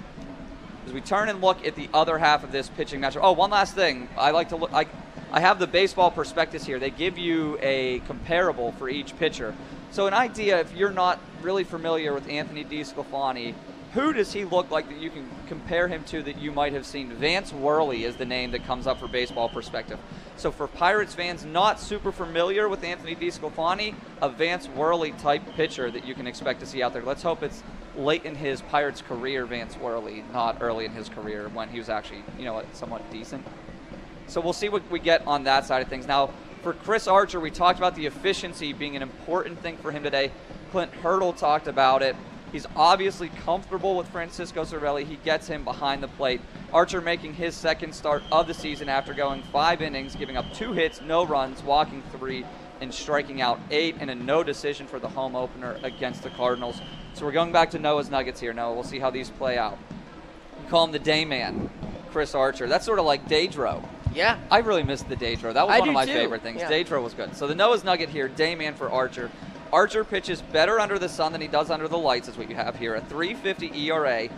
as we turn and look at the other half of this pitching matchup. Oh, one last thing. I like to look. I, I have the baseball prospectus here. They give you a comparable for each pitcher. So an idea, if you're not really familiar with Anthony DeSclafani, who does he look like that you can compare him to that you might have seen? Vance Worley is the name that comes up for baseball perspective. So for Pirates fans not super familiar with Anthony DeSclafani, a Vance Worley type pitcher that you can expect to see out there. Let's hope it's late in his Pirates career, Vance Worley, not early in his career when he was actually, you know, somewhat decent. So we'll see what we get on that side of things. Now, for Chris Archer, we talked about the efficiency being an important thing for him today. Clint Hurdle talked about it. He's obviously comfortable with Francisco Cervelli. He gets him behind the plate. Archer making his second start of the season after going five innings, giving up two hits, no runs, walking three, and striking out eight, and a no decision for the home opener against the Cardinals. So we're going back to Noah's Nuggets here. Noah, we'll see how these play out. You call him the day man, Chris Archer. That's sort of like Daydro. Yeah. I really missed the Daydro. That was I one of my too. favorite things. Yeah. Daydro was good. So the Noah's Nugget here, day man for Archer. Archer pitches better under the sun than he does under the lights, is what you have here. A 350 ERA,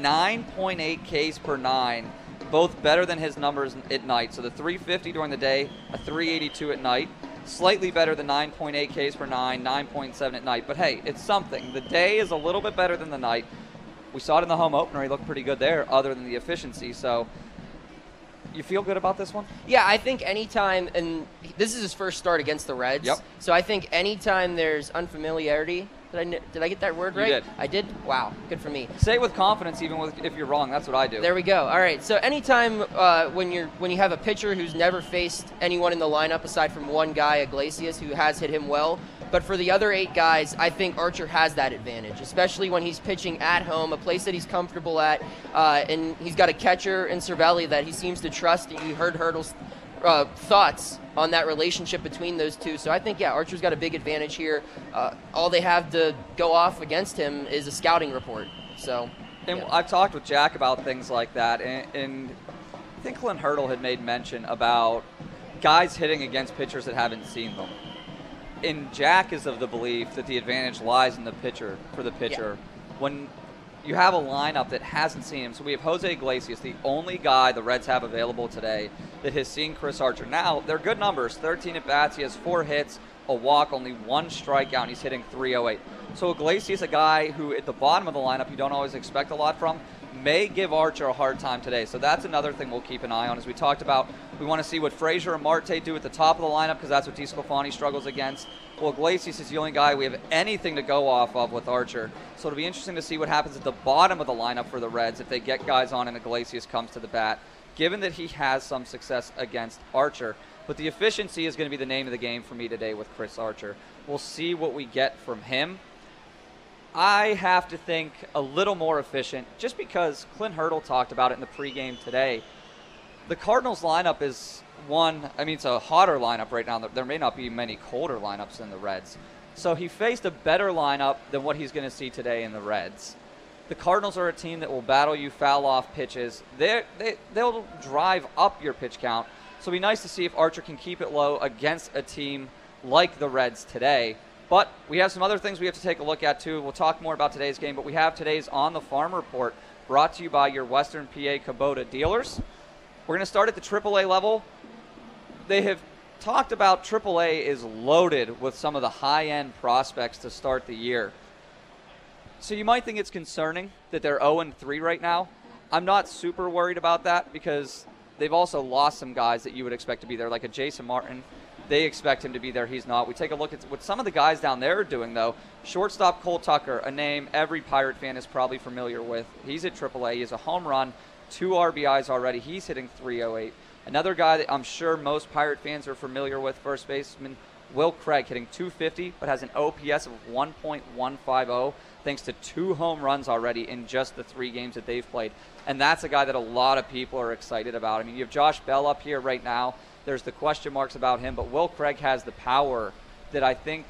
9.8 Ks per nine, both better than his numbers at night. So the 350 during the day, a 382 at night, slightly better than 9.8 Ks per nine, 9.7 at night. But hey, it's something. The day is a little bit better than the night. We saw it in the home opener. He looked pretty good there, other than the efficiency. So you feel good about this one? Yeah, I think anytime, and this is his first start against the Reds. Yep. So I think anytime there's unfamiliarity, did I did I get that word You right? did. I did. Wow, good for me. Say it with confidence, even with, if you're wrong. That's what I do. There we go. All right. So anytime uh, when you're when you have a pitcher who's never faced anyone in the lineup aside from one guy, Iglesias, who has hit him well, but for the other eight guys, I think Archer has that advantage, especially when he's pitching at home, a place that he's comfortable at, uh, and he's got a catcher in Cervelli that he seems to trust. And you heard Hurdle's uh, thoughts on that relationship between those two. So I think, yeah, Archer's got a big advantage here. Uh, all they have to go off against him is a scouting report. So, And I've talked with Jack about things like that, and, and I think Clint Hurdle had made mention about guys hitting against pitchers that haven't seen them. And Jack is of the belief that the advantage lies in the pitcher for the pitcher. When you have a lineup that hasn't seen him, so we have Jose Iglesias, the only guy the Reds have available today that has seen Chris Archer. Now they're good numbers: 13 at bats, he has four hits, a walk, only one strikeout, and he's hitting 308. So Iglesias, a guy who at the bottom of the lineup you don't always expect a lot from, may give Archer a hard time today. So that's another thing we'll keep an eye on. As we talked about, we want to see what Frazier and Marte do at the top of the lineup because that's what DeSclafani struggles against. Well, Iglesias is the only guy we have anything to go off of with Archer. So it'll be interesting to see what happens at the bottom of the lineup for the Reds if they get guys on and Iglesias comes to the bat, given that he has some success against Archer. But the efficiency is going to be the name of the game for me today with Chris Archer. We'll see what we get from him. I have to think a little more efficient just because Clint Hurdle talked about it in the pregame today. The Cardinals lineup is one, I mean, it's a hotter lineup right now. There may not be many colder lineups than the Reds. So he faced a better lineup than what he's going to see today in the Reds. The Cardinals are a team that will battle you foul off pitches. They're, they, they'll drive up your pitch count. So it'll be nice to see if Archer can keep it low against a team like the Reds today. But we have some other things we have to take a look at too. We'll talk more about today's game, but we have today's On the Farm report brought to you by your Western PA Kubota dealers. We're going to start at the AAA level. They have talked about AAA is loaded with some of the high end prospects to start the year. So you might think it's concerning that they're 0 3 right now. I'm not super worried about that because they've also lost some guys that you would expect to be there, like a Jason Martin. They expect him to be there. He's not. We take a look at what some of the guys down there are doing, though. Shortstop Cole Tucker, a name every Pirate fan is probably familiar with. He's at AAA. He has a home run, two RBIs already. He's hitting 308. Another guy that I'm sure most Pirate fans are familiar with, first baseman Will Craig, hitting 250, but has an OPS of 1.150 thanks to two home runs already in just the three games that they've played. And that's a guy that a lot of people are excited about. I mean, you have Josh Bell up here right now. There's the question marks about him, but Will Craig has the power that I think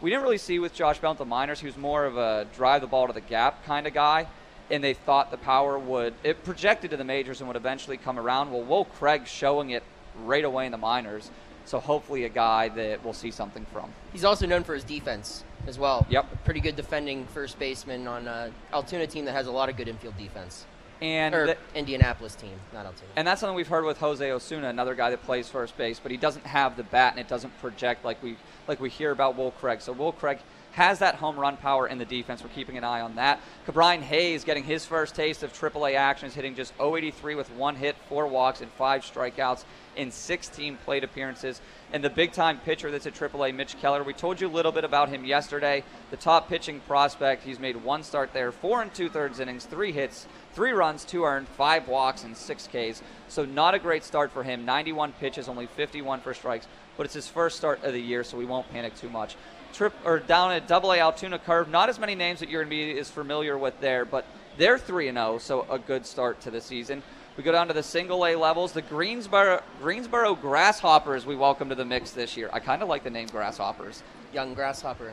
we didn't really see with Josh Bell at the minors. He was more of a drive the ball to the gap kind of guy, and they thought the power would it projected to the majors and would eventually come around. Well, Will Craig showing it right away in the minors. So hopefully a guy that we'll see something from. He's also known for his defense as well. Yep. A pretty good defending first baseman on a Altoona team that has a lot of good infield defense. And or the- Indianapolis team, not Altoona. And that's something we've heard with Jose Osuna, another guy that plays first base, but he doesn't have the bat and it doesn't project like we like we hear about Will Craig. So Will Craig has that home run power in the defense. We're keeping an eye on that. Ke'Bryan Hayes getting his first taste of AAA action is hitting just 083 with one hit, four walks, and five strikeouts in 16 plate appearances. And the big time pitcher that's at AAA, Mitch Keller. We told you a little bit about him yesterday. The top pitching prospect. He's made one start there, four and two thirds innings, three hits, three runs, two earned, five walks, and six Ks. So not a great start for him. 91 pitches, only 51 for strikes. But it's his first start of the year, so we won't panic too much. Trip or down at Double A Altoona Curve. Not as many names that you're going to be as familiar with there, but they're three and zero, so a good start to the season. We go down to the single A levels. The Greensboro Greensboro Grasshoppers we welcome to the mix this year. I kind of like the name Grasshoppers. Young Grasshopper.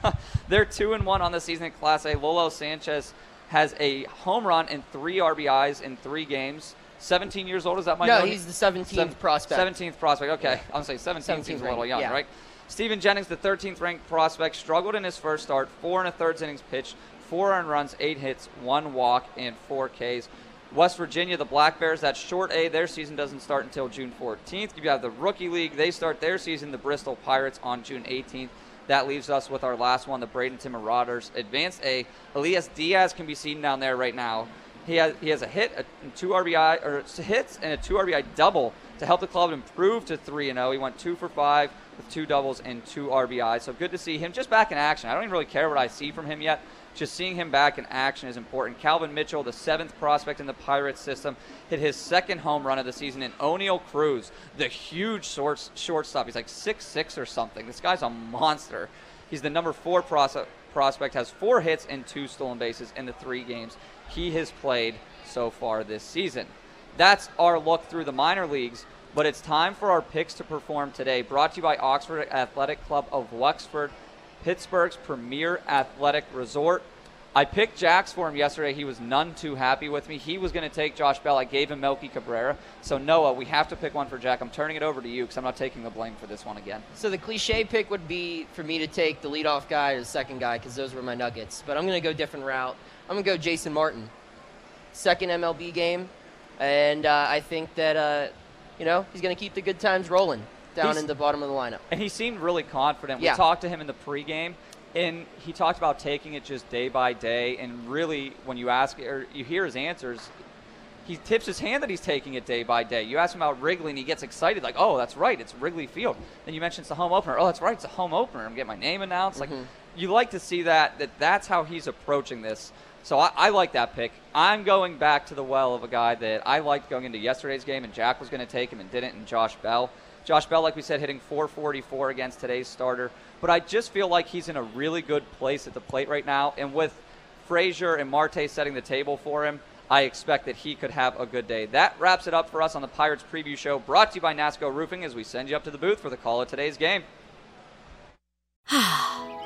(laughs) They're two and one on the season in Class A. Lolo Sanchez has a home run and three RBIs in three games. 17 years old. Is that my No, note? he's the 17th prospect. 17th prospect. Okay, I'm gonna say 17th seems a little young, yeah. right? Steven Jennings, the 13th ranked prospect, struggled in his first start. Four and a third innings pitched, four earned runs, eight hits, one walk, and four Ks. West Virginia, the Black Bears, that's short A. Their season doesn't start until June 14th. You have the Rookie League. They start their season, the Bristol Pirates, on June 18th. That leaves us with our last one, the Bradenton Marauders. Advanced A. Elias Diaz can be seen down there right now. He has, he has a hit, a two RBI, or hits, and a two RBI double to help the club improve to 3 and 0. He went 2 for 5 with two doubles and two RBI. So good to see him just back in action. I don't even really care what I see from him yet. Just seeing him back in action is important. Calvin Mitchell, the seventh prospect in the Pirates system, hit his second home run of the season. And Oneil Cruz, the huge short, shortstop, he's like six six or something. This guy's a monster. He's the number four pros- prospect, has four hits and two stolen bases in the three games he has played so far this season. That's our look through the minor leagues, but it's time for our picks to perform today. Brought to you by Oxford Athletic Club of Wexford, Pittsburgh's premier athletic resort. I picked Jax for him yesterday. He was none too happy with me. He was going to take Josh Bell. I gave him Melky Cabrera. So, Noah, we have to pick one for Jack. I'm turning it over to you because I'm not taking the blame for this one again. So the cliche pick would be for me to take the leadoff guy or the second guy because those were my nuggets. But I'm going to go different route. I'm going to go Jason Martin. Second MLB game, and uh, I think that uh, you know he's going to keep the good times rolling down He's- in the bottom of the lineup. And he seemed really confident. Yeah. We talked to him in the pregame, and he talked about taking it just day by day. And really, when you ask or you hear his answers, he tips his hand that he's taking it day by day. You ask him about Wrigley, and he gets excited, like, "Oh, that's right, it's Wrigley Field." Then you mention it's the home opener. Oh, that's right, it's a home opener. I'm getting my name announced. Like, you like to see that. That that's how he's approaching this. So I, I like that pick. I'm going back to the well of a guy that I liked going into yesterday's game, and Jack was going to take him and didn't, and Josh Bell. Josh Bell, like we said, hitting 444 against today's starter. But I just feel like he's in a really good place at the plate right now. And with Frazier and Marte setting the table for him, I expect that he could have a good day. That wraps it up for us on the Pirates preview show, brought to you by NASCO Roofing as we send you up to the booth for the call of today's game. (sighs) (sighs)